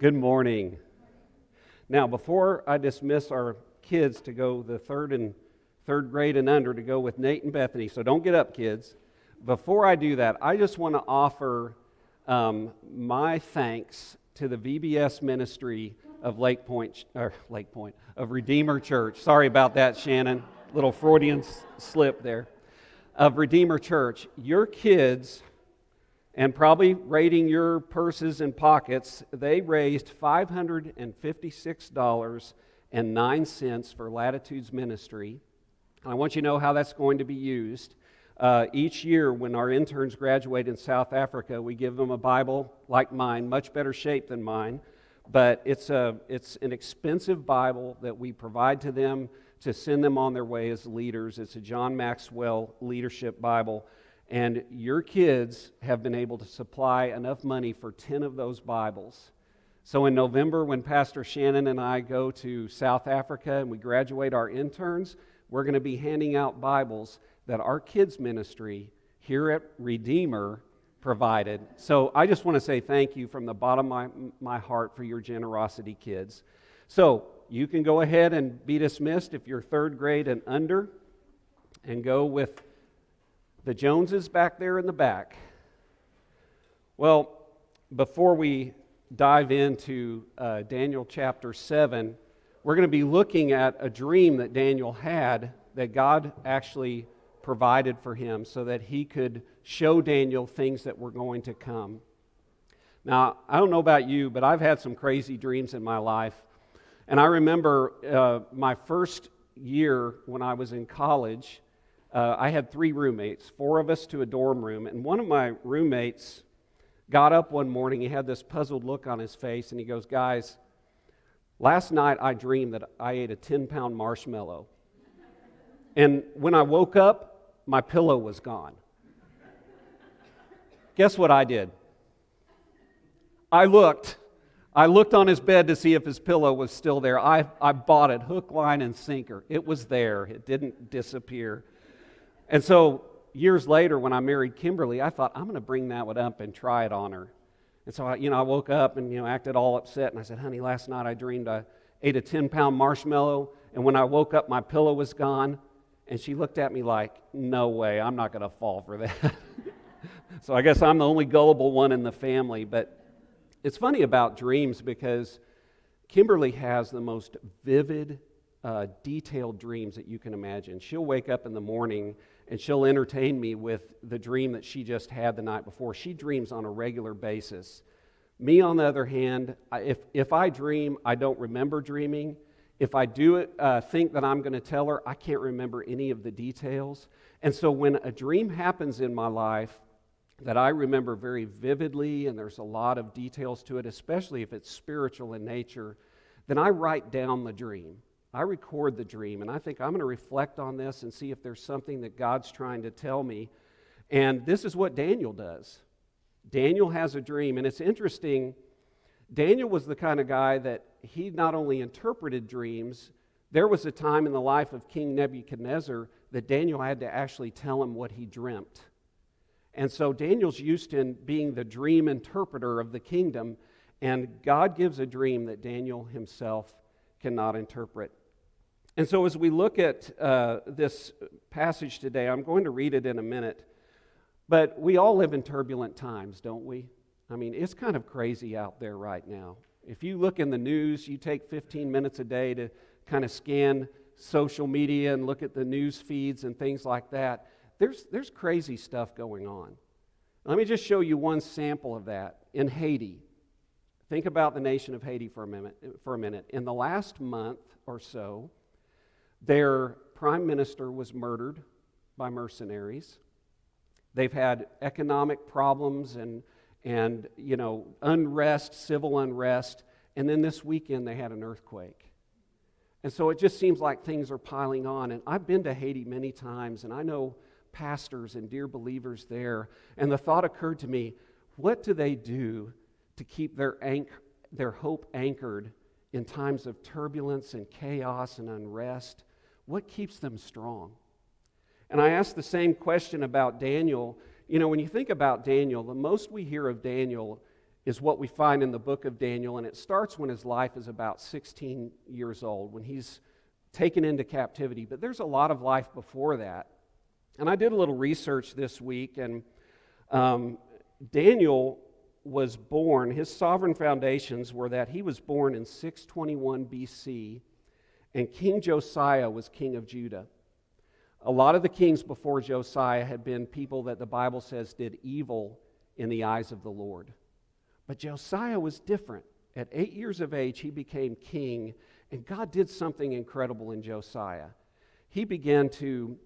Good morning. Now, before I dismiss our kids to go the third and third grade and under to go with Nate and Bethany, so don't get up, kids. Before I do that, I just want to offer um, my thanks to the VBS ministry of Lake Point, or Lake Point, of Redeemer Church. Sorry about that, Shannon. Little Freudian slip there. Of Redeemer Church. Your kids and probably raiding your purses and pockets, they raised $556.09 for Latitudes Ministry. And I want you to know how that's going to be used. Uh, each year, when our interns graduate in South Africa, we give them a Bible like mine, much better shape than mine. But it's, a, it's an expensive Bible that we provide to them to send them on their way as leaders. It's a John Maxwell Leadership Bible and your kids have been able to supply enough money for 10 of those Bibles. So in November, when Pastor Shannon and I go to South Africa and we graduate our interns, we're going to be handing out Bibles that our kids' ministry here at Redeemer provided. So I just want to say thank you from the bottom of my, my heart for your generosity, kids. So you can go ahead and be dismissed if you're third grade and under and go with the Joneses back there in the back. Well, before we dive into uh, Daniel chapter 7, we're going to be looking at a dream that Daniel had that God actually provided for him so that he could show Daniel things that were going to come. Now, I don't know about you, but I've had some crazy dreams in my life. And I remember uh, my first year when I was in college, uh, I had three roommates, four of us to a dorm room, and one of my roommates got up one morning. He had this puzzled look on his face, and he goes, Guys, last night I dreamed that I ate a 10 pound marshmallow. And when I woke up, my pillow was gone. Guess what I did? I looked. I looked on his bed to see if his pillow was still there. I, I bought it hook, line, and sinker. It was there, it didn't disappear. And so years later, when I married Kimberly, I thought, I'm going to bring that one up and try it on her. And so, I, you know, I woke up and, you know, acted all upset. And I said, honey, last night I dreamed I ate a 10 pound marshmallow. And when I woke up, my pillow was gone. And she looked at me like, no way, I'm not going to fall for that. so I guess I'm the only gullible one in the family. But it's funny about dreams because Kimberly has the most vivid, uh, detailed dreams that you can imagine. She'll wake up in the morning and she'll entertain me with the dream that she just had the night before. She dreams on a regular basis. Me, on the other hand, if, if I dream, I don't remember dreaming. If I do uh, think that I'm going to tell her, I can't remember any of the details. And so when a dream happens in my life that I remember very vividly, and there's a lot of details to it, especially if it's spiritual in nature, then I write down the dream. I record the dream and I think I'm going to reflect on this and see if there's something that God's trying to tell me. And this is what Daniel does. Daniel has a dream, and it's interesting. Daniel was the kind of guy that he not only interpreted dreams, there was a time in the life of King Nebuchadnezzar that Daniel had to actually tell him what he dreamt. And so Daniel's used in being the dream interpreter of the kingdom, and God gives a dream that Daniel himself cannot interpret. And so, as we look at uh, this passage today, I'm going to read it in a minute. But we all live in turbulent times, don't we? I mean, it's kind of crazy out there right now. If you look in the news, you take 15 minutes a day to kind of scan social media and look at the news feeds and things like that. There's, there's crazy stuff going on. Let me just show you one sample of that. In Haiti, think about the nation of Haiti for a minute. For a minute. In the last month or so, their prime minister was murdered by mercenaries. They've had economic problems and, and you know, unrest, civil unrest. And then this weekend they had an earthquake. And so it just seems like things are piling on. And I've been to Haiti many times, and I know pastors and dear believers there. And the thought occurred to me what do they do to keep their, anch- their hope anchored in times of turbulence and chaos and unrest? What keeps them strong? And I asked the same question about Daniel. You know, when you think about Daniel, the most we hear of Daniel is what we find in the book of Daniel, and it starts when his life is about 16 years old, when he's taken into captivity. But there's a lot of life before that. And I did a little research this week, and um, Daniel was born, his sovereign foundations were that he was born in 621 BC, and King Josiah was king of Judah. A lot of the kings before Josiah had been people that the Bible says did evil in the eyes of the Lord. But Josiah was different. At eight years of age, he became king, and God did something incredible in Josiah. He began to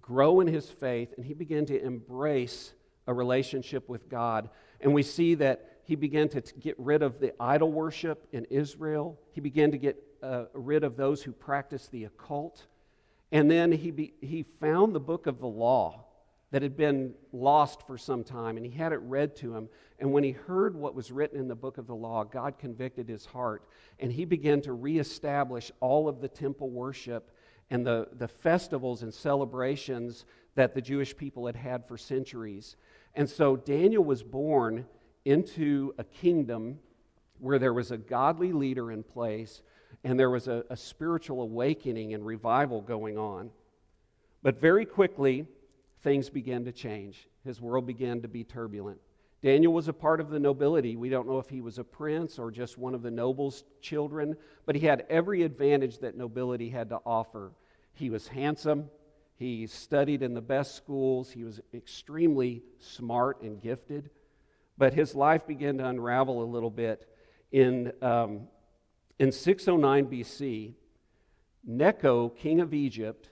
grow in his faith, and he began to embrace a relationship with God. And we see that he began to get rid of the idol worship in Israel. He began to get uh, rid of those who practiced the occult. And then he, be, he found the book of the law that had been lost for some time, and he had it read to him. And when he heard what was written in the book of the law, God convicted his heart, and he began to reestablish all of the temple worship and the, the festivals and celebrations that the Jewish people had had for centuries. And so Daniel was born into a kingdom where there was a godly leader in place and there was a, a spiritual awakening and revival going on. But very quickly, things began to change. His world began to be turbulent. Daniel was a part of the nobility. We don't know if he was a prince or just one of the noble's children, but he had every advantage that nobility had to offer. He was handsome, he studied in the best schools, he was extremely smart and gifted, but his life began to unravel a little bit in um, in 609 BC, Necho, king of Egypt,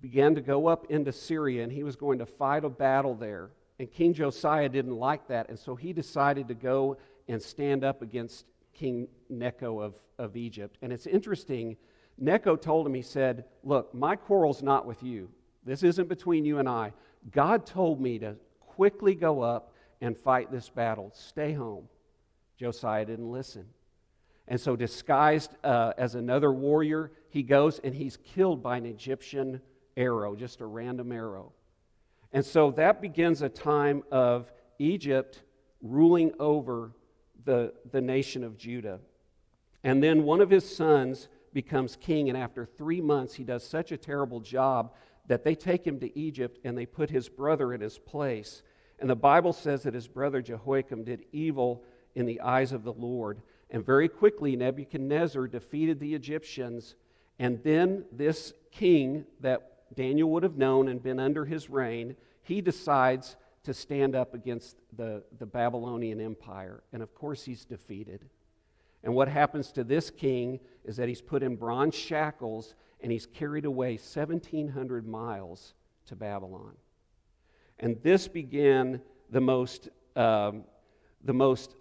began to go up into Syria and he was going to fight a battle there. And King Josiah didn't like that, and so he decided to go and stand up against King Necho of, of Egypt. And it's interesting, Necho told him, he said, Look, my quarrel's not with you. This isn't between you and I. God told me to quickly go up and fight this battle. Stay home. Josiah didn't listen. And so, disguised uh, as another warrior, he goes and he's killed by an Egyptian arrow, just a random arrow. And so that begins a time of Egypt ruling over the, the nation of Judah. And then one of his sons becomes king, and after three months, he does such a terrible job that they take him to Egypt and they put his brother in his place. And the Bible says that his brother Jehoiakim did evil in the eyes of the Lord. And very quickly, Nebuchadnezzar defeated the Egyptians. And then this king that Daniel would have known and been under his reign, he decides to stand up against the, the Babylonian Empire. And of course, he's defeated. And what happens to this king is that he's put in bronze shackles and he's carried away 1,700 miles to Babylon. And this began the most, um, the most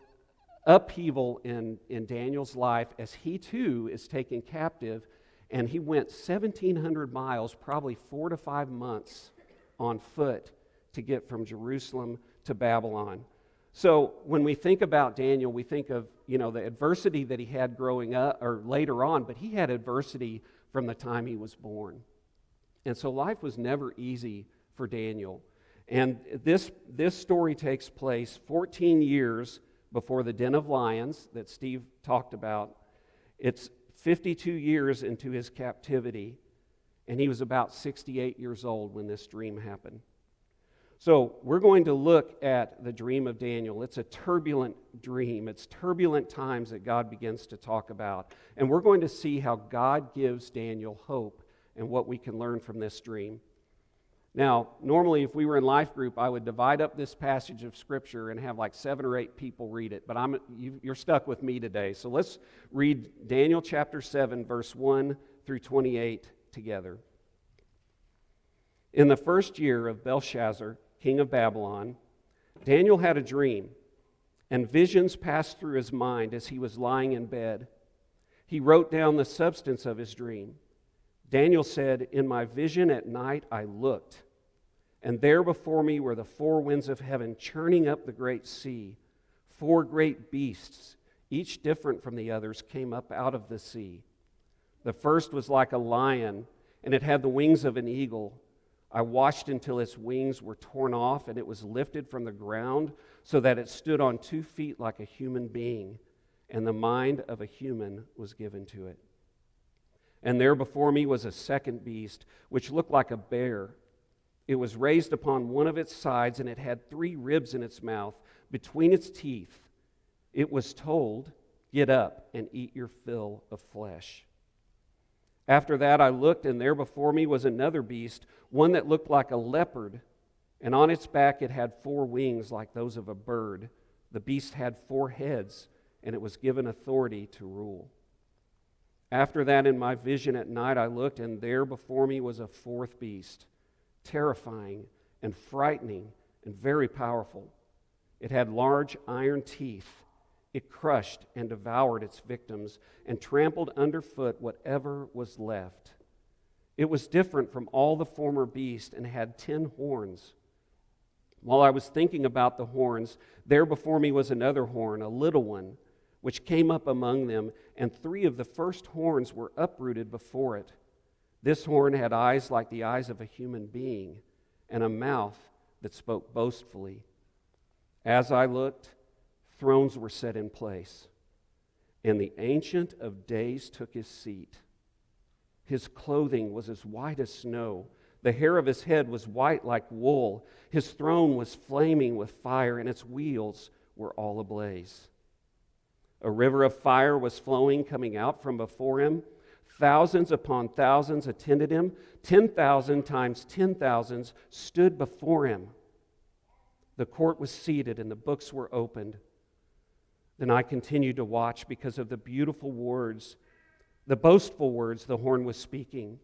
upheaval in, in Daniel's life as he too is taken captive. And he went 1,700 miles, probably four to five months on foot to get from Jerusalem to Babylon. So when we think about Daniel, we think of you know the adversity that he had growing up or later on, but he had adversity from the time he was born. And so life was never easy for Daniel. And this, this story takes place 14 years before the den of lions that Steve talked about. It's 52 years into his captivity, and he was about 68 years old when this dream happened. So, we're going to look at the dream of Daniel. It's a turbulent dream. It's turbulent times that God begins to talk about. And we're going to see how God gives Daniel hope and what we can learn from this dream. Now, normally, if we were in life group, I would divide up this passage of Scripture and have like seven or eight people read it, but I'm, you, you're stuck with me today. So let's read Daniel chapter 7, verse 1 through 28 together. In the first year of Belshazzar, king of Babylon, Daniel had a dream, and visions passed through his mind as he was lying in bed. He wrote down the substance of his dream. Daniel said, In my vision at night I looked and there before me were the four winds of heaven churning up the great sea. Four great beasts, each different from the others, came up out of the sea. The first was like a lion, and it had the wings of an eagle. I watched until its wings were torn off and it was lifted from the ground so that it stood on two feet like a human being, and the mind of a human was given to it. And there before me was a second beast, which looked like a bear. It was raised upon one of its sides, and it had three ribs in its mouth between its teeth. It was told, Get up and eat your fill of flesh. After that, I looked, and there before me was another beast, one that looked like a leopard, and on its back it had four wings like those of a bird. The beast had four heads, and it was given authority to rule. After that, in my vision at night, I looked, and there before me was a fourth beast, terrifying and frightening and very powerful. It had large iron teeth it crushed and devoured its victims and trampled underfoot whatever was left. It was different from all the former beasts and had ten horns. While I was thinking about the horns, there before me was another horn, a little one, which came up among them, and three of the first horns were uprooted before it. This horn had eyes like the eyes of a human being, and a mouth that spoke boastfully. As I looked, thrones were set in place, and the Ancient of Days took his seat. His clothing was as white as snow. The hair of his head was white like wool. His throne was flaming with fire, and its wheels were all ablaze. A river of fire was flowing, coming out from before him. Thousands upon thousands attended him. 10,000 times 10,000s stood before him. The court was seated, and the books were opened. Then I continued to watch because of the beautiful words, the boastful words the horn was speaking.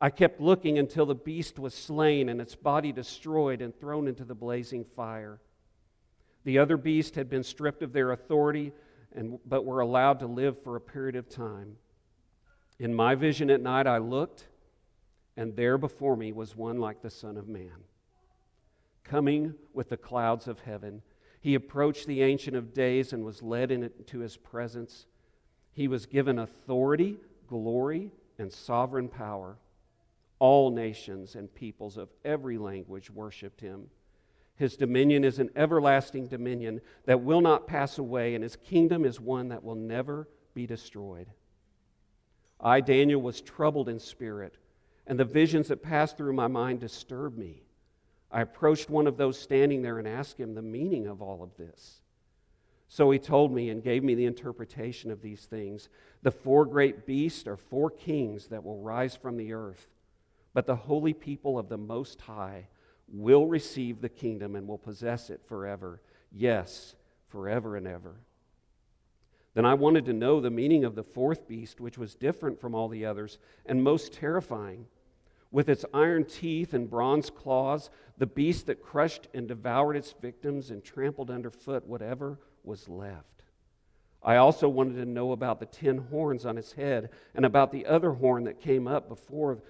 I kept looking until the beast was slain and its body destroyed and thrown into the blazing fire. The other beast had been stripped of their authority, and, but were allowed to live for a period of time. In my vision at night, I looked, and there before me was one like the Son of Man, coming with the clouds of heaven. He approached the Ancient of Days and was led into his presence. He was given authority, glory, and sovereign power. All nations and peoples of every language worshiped him. His dominion is an everlasting dominion that will not pass away, and his kingdom is one that will never be destroyed. I, Daniel, was troubled in spirit, and the visions that passed through my mind disturbed me. I approached one of those standing there and asked him the meaning of all of this. So he told me and gave me the interpretation of these things. The four great beasts are four kings that will rise from the earth, but the holy people of the Most High will receive the kingdom and will possess it forever. Yes, forever and ever. Then I wanted to know the meaning of the fourth beast, which was different from all the others and most terrifying with its iron teeth and bronze claws, the beast that crushed and devoured its victims and trampled underfoot whatever was left. I also wanted to know about the ten horns on its head and about the other horn that came up before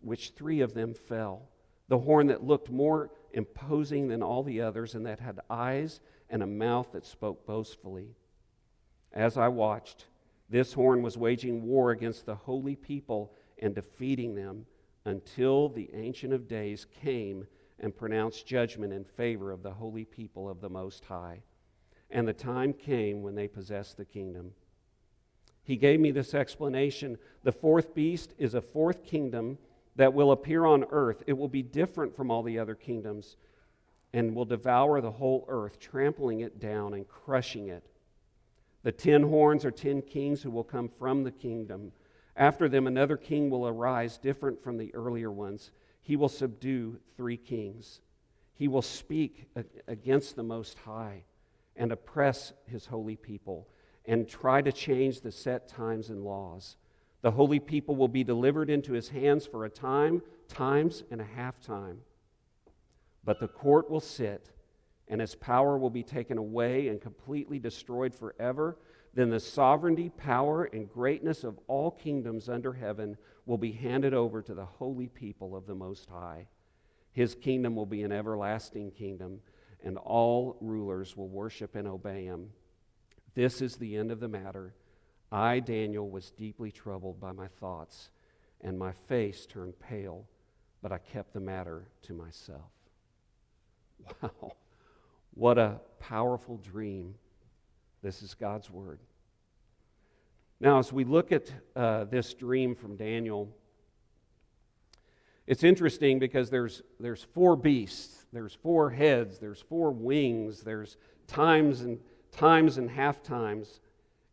which three of them fell. The horn that looked more imposing than all the others and that had eyes and a mouth that spoke boastfully. As I watched, this horn was waging war against the holy people and defeating them until the Ancient of Days came and pronounced judgment in favor of the holy people of the Most High. And the time came when they possessed the kingdom. He gave me this explanation The fourth beast is a fourth kingdom that will appear on earth. It will be different from all the other kingdoms and will devour the whole earth, trampling it down and crushing it. The ten horns are ten kings who will come from the kingdom after them, another king will arise, different from the earlier ones. He will subdue three kings. He will speak against the Most High and oppress his holy people and try to change the set times and laws. The holy people will be delivered into his hands for a time, times, and a half time. But the court will sit, and his power will be taken away and completely destroyed forever then the sovereignty, power, and greatness of all kingdoms under heaven will be handed over to the holy people of the Most High. His kingdom will be an everlasting kingdom, and all rulers will worship and obey him. This is the end of the matter. I, Daniel, was deeply troubled by my thoughts, and my face turned pale. but I kept the matter to myself. Wow, what a powerful dream. This is God's word. Now, as we look at uh, this dream from Daniel, it's interesting because there's, there's four beasts, there's four heads, there's four wings, there's times and times and half times,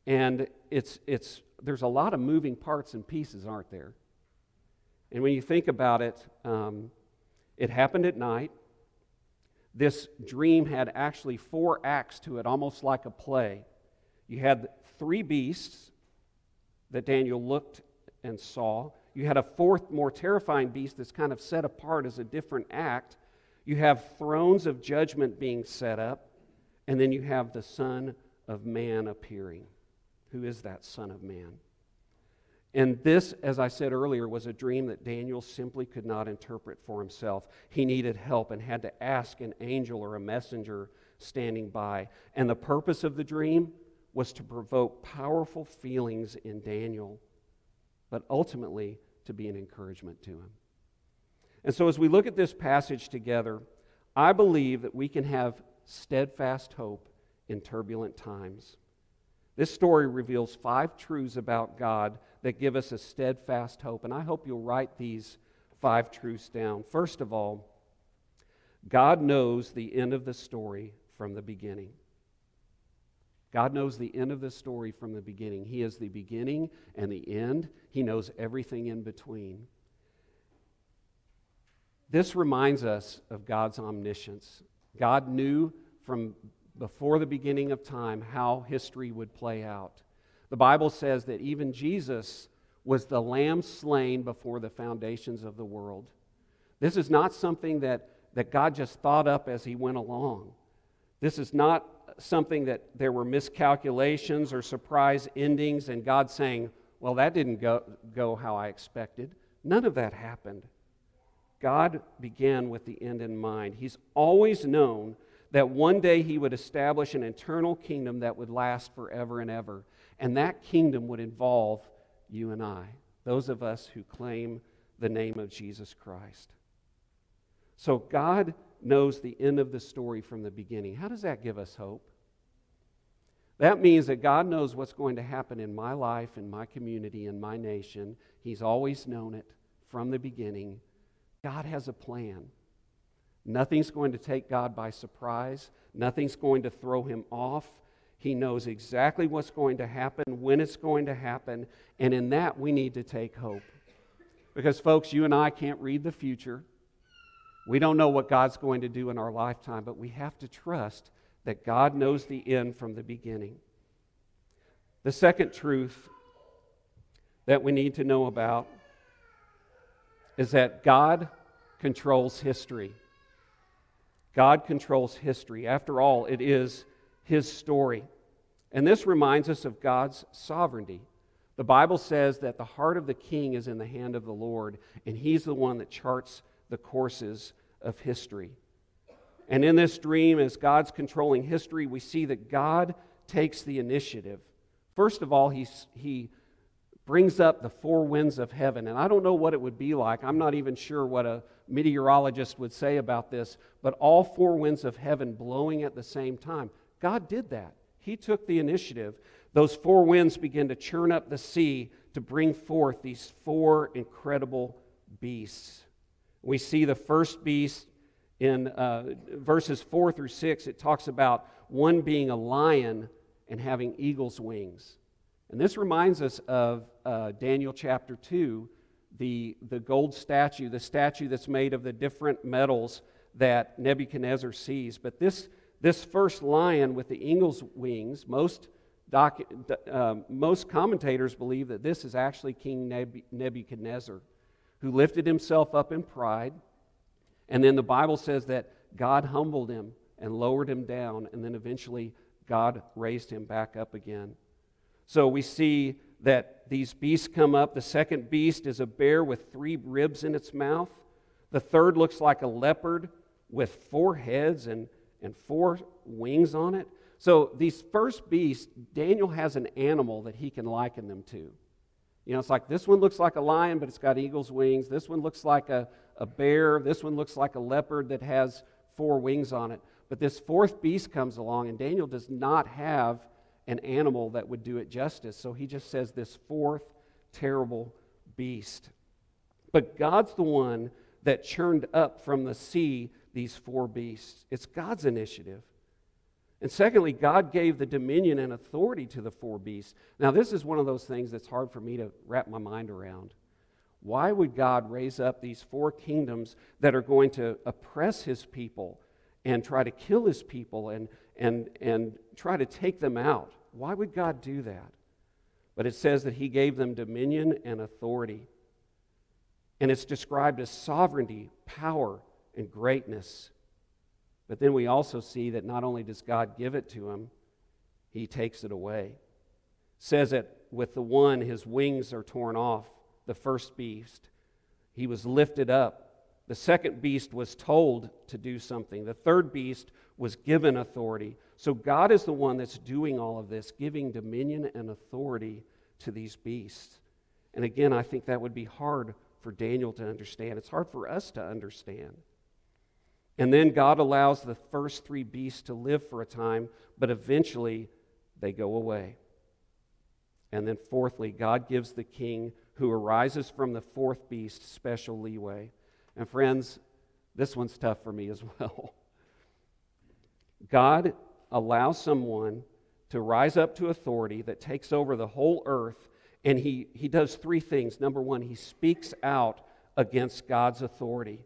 and it's, it's, there's a lot of moving parts and pieces, aren't there? And when you think about it, um, it happened at night. This dream had actually four acts to it, almost like a play. You had three beasts that Daniel looked and saw. You had a fourth, more terrifying beast that's kind of set apart as a different act. You have thrones of judgment being set up. And then you have the Son of Man appearing. Who is that Son of Man? And this, as I said earlier, was a dream that Daniel simply could not interpret for himself. He needed help and had to ask an angel or a messenger standing by. And the purpose of the dream was to provoke powerful feelings in Daniel, but ultimately to be an encouragement to him. And so, as we look at this passage together, I believe that we can have steadfast hope in turbulent times. This story reveals five truths about God that give us a steadfast hope. And I hope you'll write these five truths down. First of all, God knows the end of the story from the beginning. God knows the end of the story from the beginning. He is the beginning and the end, He knows everything in between. This reminds us of God's omniscience. God knew from before the beginning of time how history would play out. The Bible says that even Jesus was the lamb slain before the foundations of the world. This is not something that, that God just thought up as he went along. This is not something that there were miscalculations or surprise endings and God saying, well, that didn't go, go how I expected. None of that happened. God began with the end in mind. He's always known that one day he would establish an eternal kingdom that would last forever and ever. And that kingdom would involve you and I, those of us who claim the name of Jesus Christ. So God knows the end of the story from the beginning. How does that give us hope? That means that God knows what's going to happen in my life, in my community, in my nation. He's always known it from the beginning. God has a plan. Nothing's going to take God by surprise. Nothing's going to throw him off. He knows exactly what's going to happen, when it's going to happen, and in that we need to take hope. Because, folks, you and I can't read the future. We don't know what God's going to do in our lifetime, but we have to trust that God knows the end from the beginning. The second truth that we need to know about is that God controls history. God controls history. After all, it is His story. And this reminds us of God's sovereignty. The Bible says that the heart of the king is in the hand of the Lord, and he's the one that charts the courses of history. And in this dream, as God's controlling history, we see that God takes the initiative. First of all, he, he brings up the four winds of heaven. And I don't know what it would be like. I'm not even sure what a meteorologist would say about this, but all four winds of heaven blowing at the same time. God did that. He took the initiative. Those four winds begin to churn up the sea to bring forth these four incredible beasts. We see the first beast in uh, verses 4 through 6. It talks about one being a lion and having eagle's wings. And this reminds us of uh, Daniel chapter 2, the, the gold statue, the statue that's made of the different metals that Nebuchadnezzar sees. But this this first lion with the eagle's wings, most, doc, uh, most commentators believe that this is actually King Nebuchadnezzar, who lifted himself up in pride. And then the Bible says that God humbled him and lowered him down, and then eventually God raised him back up again. So we see that these beasts come up. The second beast is a bear with three ribs in its mouth. The third looks like a leopard with four heads and and four wings on it. So these first beasts, Daniel has an animal that he can liken them to. You know, it's like this one looks like a lion, but it's got eagle's wings. This one looks like a, a bear. This one looks like a leopard that has four wings on it. But this fourth beast comes along, and Daniel does not have an animal that would do it justice. So he just says this fourth terrible beast. But God's the one that churned up from the sea these four beasts. It's God's initiative. And secondly, God gave the dominion and authority to the four beasts. Now, this is one of those things that's hard for me to wrap my mind around. Why would God raise up these four kingdoms that are going to oppress his people and try to kill his people and, and, and try to take them out? Why would God do that? But it says that he gave them dominion and authority. And it's described as sovereignty, power, and greatness. But then we also see that not only does God give it to him, he takes it away. Says that with the one, his wings are torn off, the first beast. He was lifted up. The second beast was told to do something. The third beast was given authority. So God is the one that's doing all of this, giving dominion and authority to these beasts. And again, I think that would be hard for Daniel to understand. It's hard for us to understand. And then God allows the first three beasts to live for a time, but eventually they go away. And then, fourthly, God gives the king who arises from the fourth beast special leeway. And, friends, this one's tough for me as well. God allows someone to rise up to authority that takes over the whole earth, and he, he does three things. Number one, he speaks out against God's authority.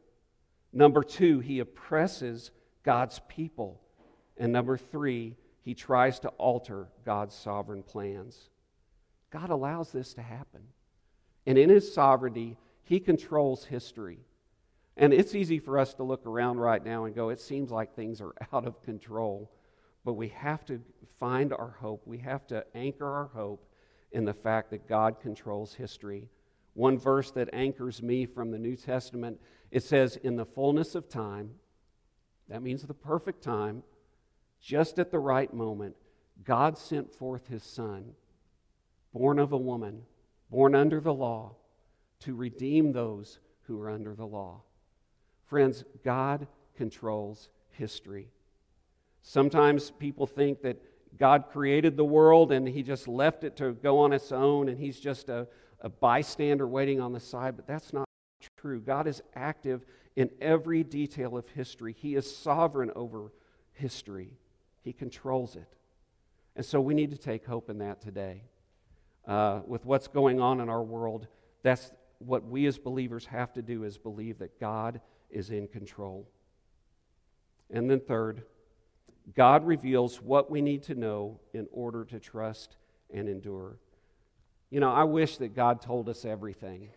Number two, he oppresses God's people. And number three, he tries to alter God's sovereign plans. God allows this to happen. And in his sovereignty, he controls history. And it's easy for us to look around right now and go, it seems like things are out of control. But we have to find our hope. We have to anchor our hope in the fact that God controls history. One verse that anchors me from the New Testament it says, in the fullness of time, that means the perfect time, just at the right moment, God sent forth his Son, born of a woman, born under the law, to redeem those who are under the law. Friends, God controls history. Sometimes people think that God created the world and he just left it to go on its own and he's just a, a bystander waiting on the side, but that's not true. God is active in every detail of history, He is sovereign over history, He controls it. And so we need to take hope in that today. Uh, with what's going on in our world, that's what we as believers have to do is believe that God is in control. And then, third, God reveals what we need to know in order to trust and endure. You know, I wish that God told us everything.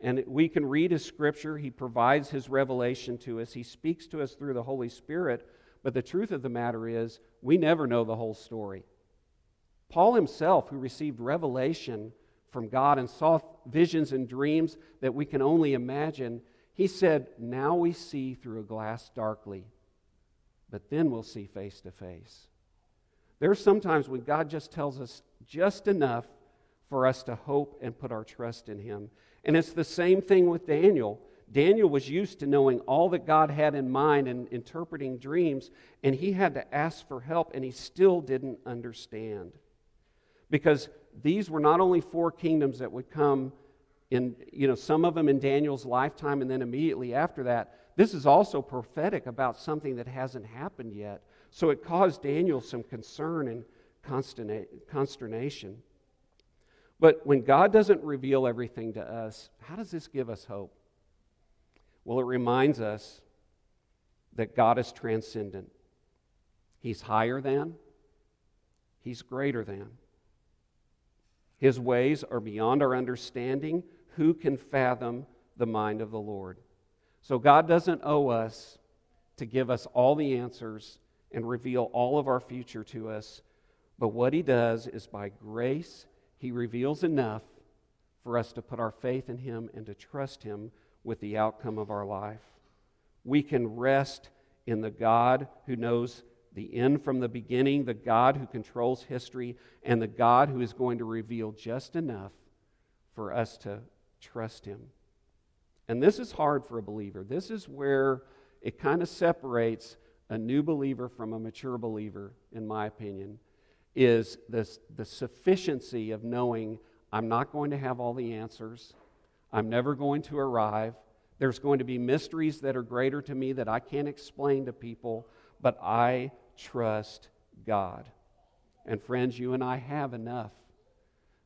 And we can read his scripture. He provides his revelation to us. He speaks to us through the Holy Spirit. But the truth of the matter is, we never know the whole story. Paul himself, who received revelation from God and saw visions and dreams that we can only imagine, he said, Now we see through a glass darkly, but then we'll see face to face. There are sometimes when God just tells us just enough for us to hope and put our trust in him. And it's the same thing with Daniel. Daniel was used to knowing all that God had in mind and interpreting dreams, and he had to ask for help, and he still didn't understand. Because these were not only four kingdoms that would come in, you know, some of them in Daniel's lifetime, and then immediately after that. This is also prophetic about something that hasn't happened yet. So it caused Daniel some concern and consternation. But when God doesn't reveal everything to us, how does this give us hope? Well, it reminds us that God is transcendent. He's higher than, He's greater than. His ways are beyond our understanding. Who can fathom the mind of the Lord? So, God doesn't owe us to give us all the answers and reveal all of our future to us. But what He does is by grace he reveals enough for us to put our faith in Him and to trust Him with the outcome of our life. We can rest in the God who knows the end from the beginning, the God who controls history, and the God who is going to reveal just enough for us to trust Him. And this is hard for a believer. This is where it kind of separates a new believer from a mature believer, in my opinion, is this, the sufficiency of knowing I'm not going to have all the answers. I'm never going to arrive. There's going to be mysteries that are greater to me that I can't explain to people, but I trust God. And friends, you and I have enough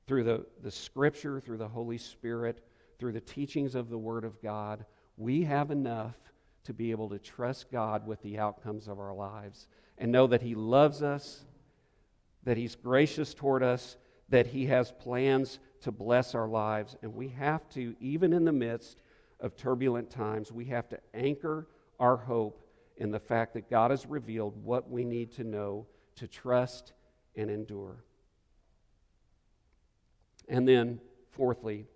through the, the Scripture, through the Holy Spirit, through the teachings of the Word of God. We have enough to be able to trust God with the outcomes of our lives and know that He loves us, that He's gracious toward us, that He has plans to bless our lives. And we have to, even in the midst of turbulent times, we have to anchor our hope in the fact that God has revealed what we need to know to trust and endure. And then, fourthly,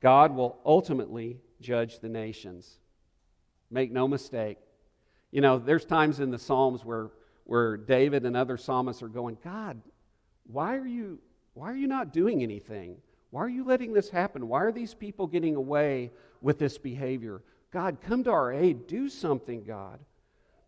God will ultimately judge the nations. Make no mistake. You know, there's times in the Psalms where, where David and other psalmists are going, God, why are you why are you not doing anything? Why are you letting this happen? Why are these people getting away with this behavior? God, come to our aid. Do something, God.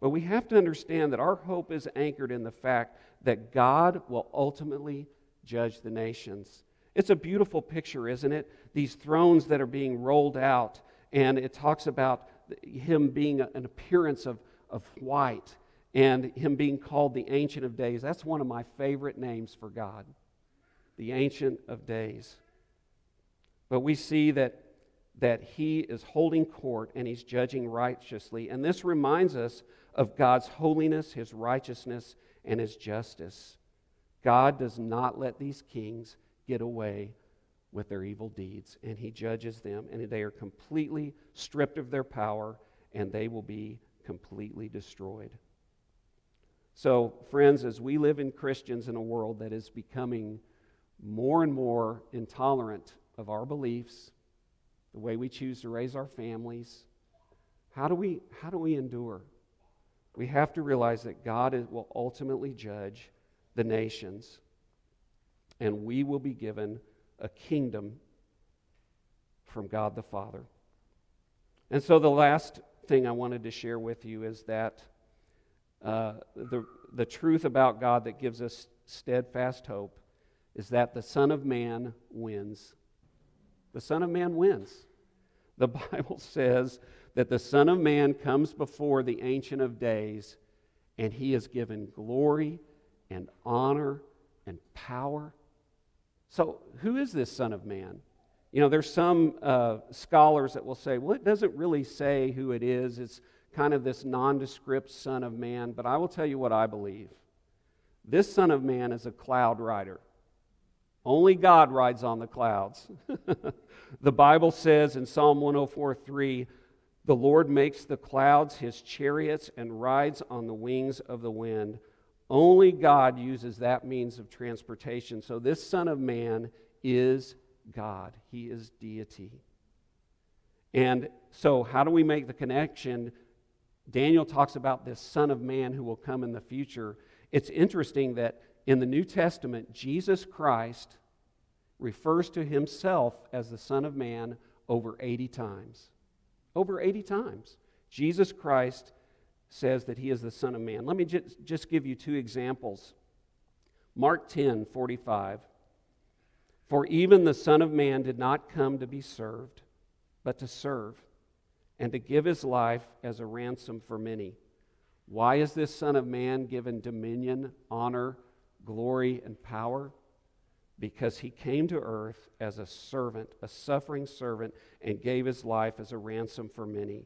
But we have to understand that our hope is anchored in the fact that God will ultimately judge the nations. It's a beautiful picture, isn't it? These thrones that are being rolled out, and it talks about him being an appearance of, of white and him being called the Ancient of Days. That's one of my favorite names for God the Ancient of Days. But we see that, that he is holding court and he's judging righteously. And this reminds us of God's holiness, his righteousness, and his justice. God does not let these kings get away with their evil deeds, and he judges them, and they are completely stripped of their power, and they will be completely destroyed. So, friends, as we live in Christians in a world that is becoming more and more intolerant of our beliefs, the way we choose to raise our families. How do we, how do we endure? We have to realize that God will ultimately judge the nations, and we will be given a kingdom from God the Father. And so, the last thing I wanted to share with you is that uh, the, the truth about God that gives us steadfast hope is that the Son of Man wins. The Son of Man wins. The Bible says that the Son of Man comes before the Ancient of Days, and he is given glory and honor and power. So, who is this Son of Man? You know, there's some uh, scholars that will say, well, it doesn't really say who it is. It's kind of this nondescript Son of Man. But I will tell you what I believe. This Son of Man is a cloud rider. Only God rides on the clouds. the Bible says in Psalm 104 3, the Lord makes the clouds his chariots and rides on the wings of the wind. Only God uses that means of transportation. So this Son of Man is God, he is deity. And so, how do we make the connection? Daniel talks about this Son of Man who will come in the future. It's interesting that in the New Testament, Jesus Christ refers to himself as the Son of Man over 80 times. Over 80 times. Jesus Christ says that he is the Son of Man. Let me just, just give you two examples. Mark 10 45. For even the Son of Man did not come to be served, but to serve, and to give his life as a ransom for many. Why is this Son of Man given dominion, honor, glory, and power because he came to earth as a servant, a suffering servant, and gave his life as a ransom for many.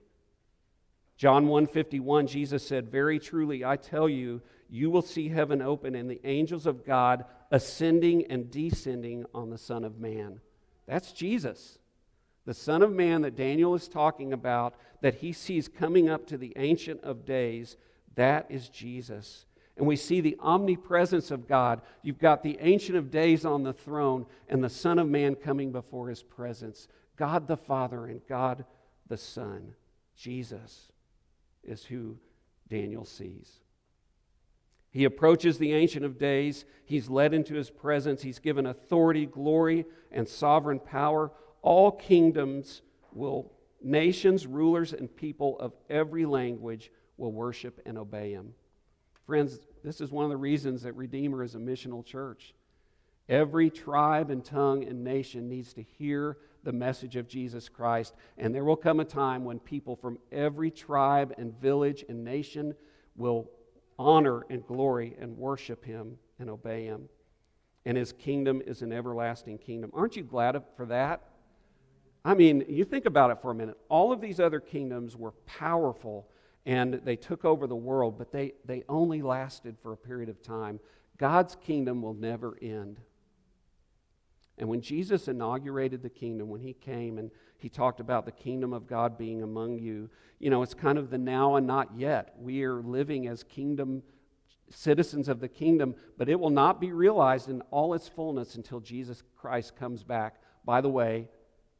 John 151 Jesus said, "Very truly I tell you, you will see heaven open and the angels of God ascending and descending on the Son of Man." That's Jesus. The Son of Man that Daniel is talking about, that he sees coming up to the Ancient of Days, that is Jesus and we see the omnipresence of God. You've got the Ancient of Days on the throne and the Son of Man coming before his presence. God the Father and God the Son. Jesus is who Daniel sees. He approaches the Ancient of Days. He's led into his presence. He's given authority, glory, and sovereign power. All kingdoms will, nations, rulers, and people of every language will worship and obey him. Friends, this is one of the reasons that Redeemer is a missional church. Every tribe and tongue and nation needs to hear the message of Jesus Christ. And there will come a time when people from every tribe and village and nation will honor and glory and worship him and obey him. And his kingdom is an everlasting kingdom. Aren't you glad for that? I mean, you think about it for a minute. All of these other kingdoms were powerful and they took over the world, but they, they only lasted for a period of time. God's kingdom will never end. And when Jesus inaugurated the kingdom, when he came and he talked about the kingdom of God being among you, you know, it's kind of the now and not yet. We are living as kingdom citizens of the kingdom, but it will not be realized in all its fullness until Jesus Christ comes back, by the way,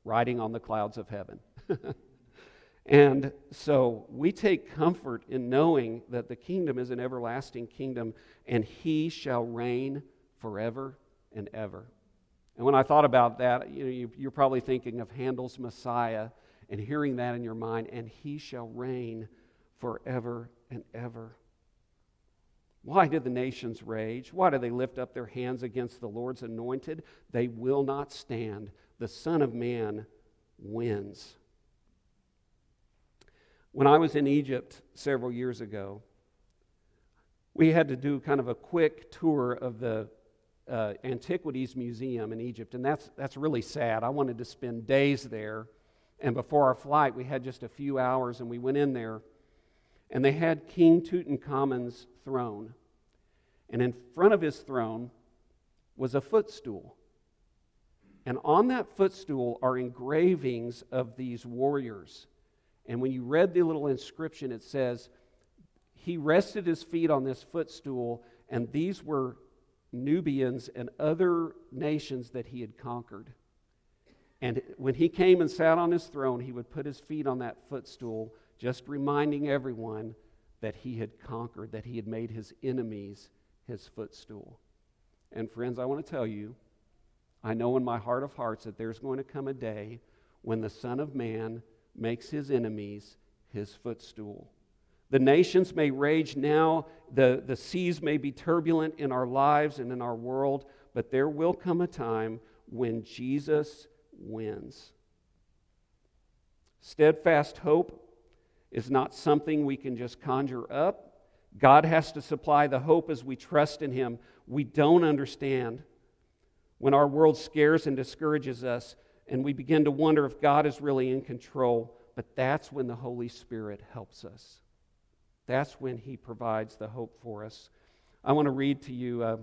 riding on the clouds of heaven. and so we take comfort in knowing that the kingdom is an everlasting kingdom and he shall reign forever and ever. And when I thought about that, you know, you, are probably thinking of Handel's Messiah and hearing that in your mind, and he shall reign forever and ever. Why did the nations rage? Why do they lift up their hands against the Lord's anointed? They will not stand. The Son of Man wins. When I was in Egypt several years ago, we had to do kind of a quick tour of the uh, Antiquities Museum in Egypt, and that's, that's really sad. I wanted to spend days there, and before our flight, we had just a few hours, and we went in there, and they had King Tutankhamun's throne. And in front of his throne was a footstool. And on that footstool are engravings of these warriors. And when you read the little inscription, it says, He rested his feet on this footstool, and these were Nubians and other nations that he had conquered. And when he came and sat on his throne, he would put his feet on that footstool, just reminding everyone that he had conquered, that he had made his enemies his footstool. And friends, I want to tell you, I know in my heart of hearts that there's going to come a day when the Son of Man makes his enemies his footstool. The nations may rage now, the, the seas may be turbulent in our lives and in our world, but there will come a time when Jesus wins. Steadfast hope is not something we can just conjure up. God has to supply the hope as we trust in Him. We don't understand when our world scares and discourages us, and we begin to wonder if God is really in control. But that's when the Holy Spirit helps us. That's when He provides the hope for us. I want to read to you uh,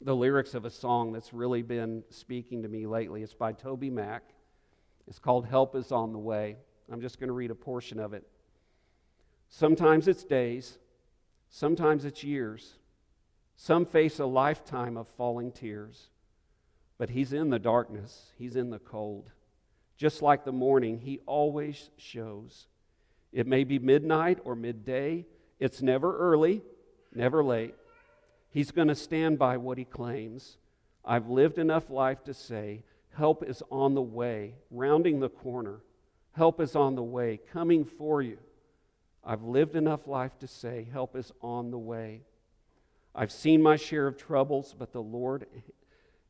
the lyrics of a song that's really been speaking to me lately. It's by TobyMac. It's called Help is on the Way. I'm just going to read a portion of it. Sometimes it's days, sometimes it's years. Some face a lifetime of falling tears. But He's in the darkness, He's in the cold. Just like the morning, He always shows. It may be midnight or midday. It's never early, never late. He's going to stand by what he claims. I've lived enough life to say, help is on the way, rounding the corner. Help is on the way, coming for you. I've lived enough life to say, help is on the way. I've seen my share of troubles, but the Lord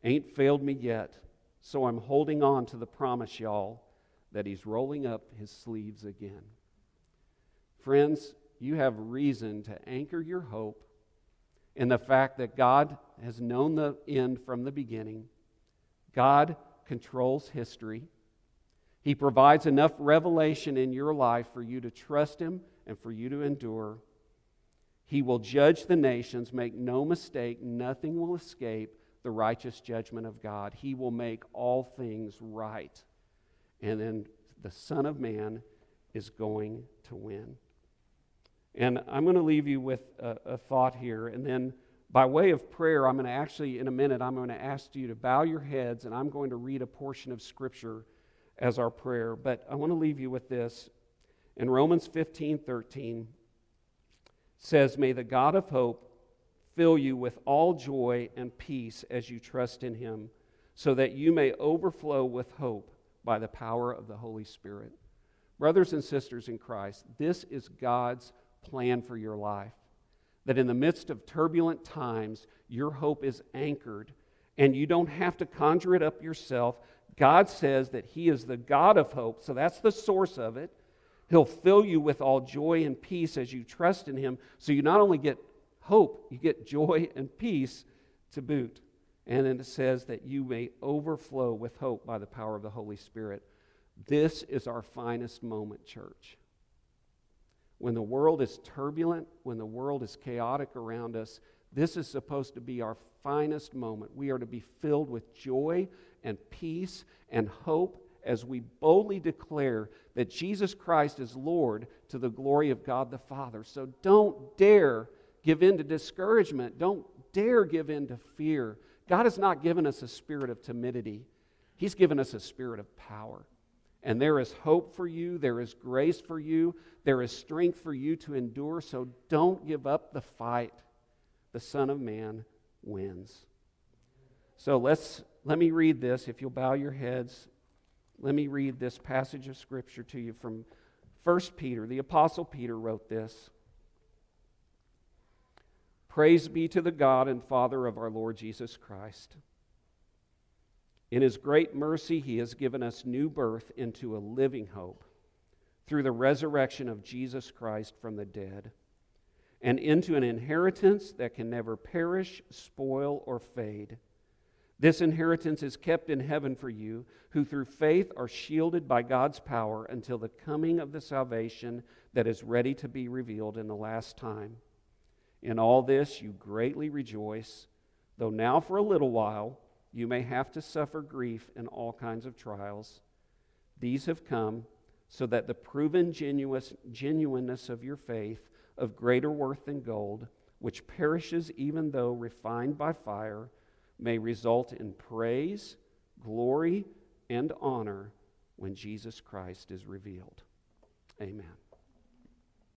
ain't failed me yet. So I'm holding on to the promise, y'all, that He's rolling up His sleeves again. Friends, you have reason to anchor your hope in the fact that God has known the end from the beginning. God controls history. He provides enough revelation in your life for you to trust Him and for you to endure. He will judge the nations. Make no mistake, nothing will escape the righteous judgment of God. He will make all things right. And then the Son of Man is going to win. And I'm going to leave you with a, a, thought here. And then, by way of prayer, I'm going to actually, in a minute, I'm going to ask you to bow your heads and I'm going to read a portion of Scripture as our prayer. But I want to leave you with this. In Romans 15 13, says, May the God of hope fill you with all joy and peace as you trust in him, so that you may overflow with hope by the power of the Holy Spirit. Brothers and sisters in Christ, this is God's plan for your life. That in the midst of turbulent times, your hope is anchored and you don't have to conjure it up yourself. God says that He is the God of hope, so that's the source of it. He'll fill you with all joy and peace as you trust in Him. So you not only get hope, you get joy and peace to boot. And then it says that you may overflow with hope by the power of the Holy Spirit. This is our finest moment, church. When the world is turbulent, when the world is chaotic around us, this is supposed to be our finest moment. We are to be filled with joy and peace and hope as we boldly declare that Jesus Christ is Lord to the glory of God the Father. So don't dare give in to discouragement. Don't dare give in to fear. God has not given us a spirit of timidity, He's given us a spirit of power. And there is hope for you, there is grace for you, there is strength for you to endure. So don't give up the fight. The Son of Man wins. So let's let me read this if you'll bow your heads let me read this passage of Scripture to you from 1 Peter. The Apostle Peter wrote this Praise be to the God and Father of our Lord Jesus Christ. In his great mercy, he has given us new birth into a living hope through the resurrection of Jesus Christ from the dead, and into an inheritance that can never perish, spoil, or fade this inheritance is kept in heaven for you, who through faith are shielded by God's power until the coming of the salvation that is ready to be revealed in the last time. In all this you greatly rejoice, though now for a little while you may have to suffer grief in all kinds of trials. These have come so that the proven genuineness of your faith, of greater worth than gold, which perishes even though refined by fire, may result in praise, glory, and honor when Jesus Christ is revealed. Amen.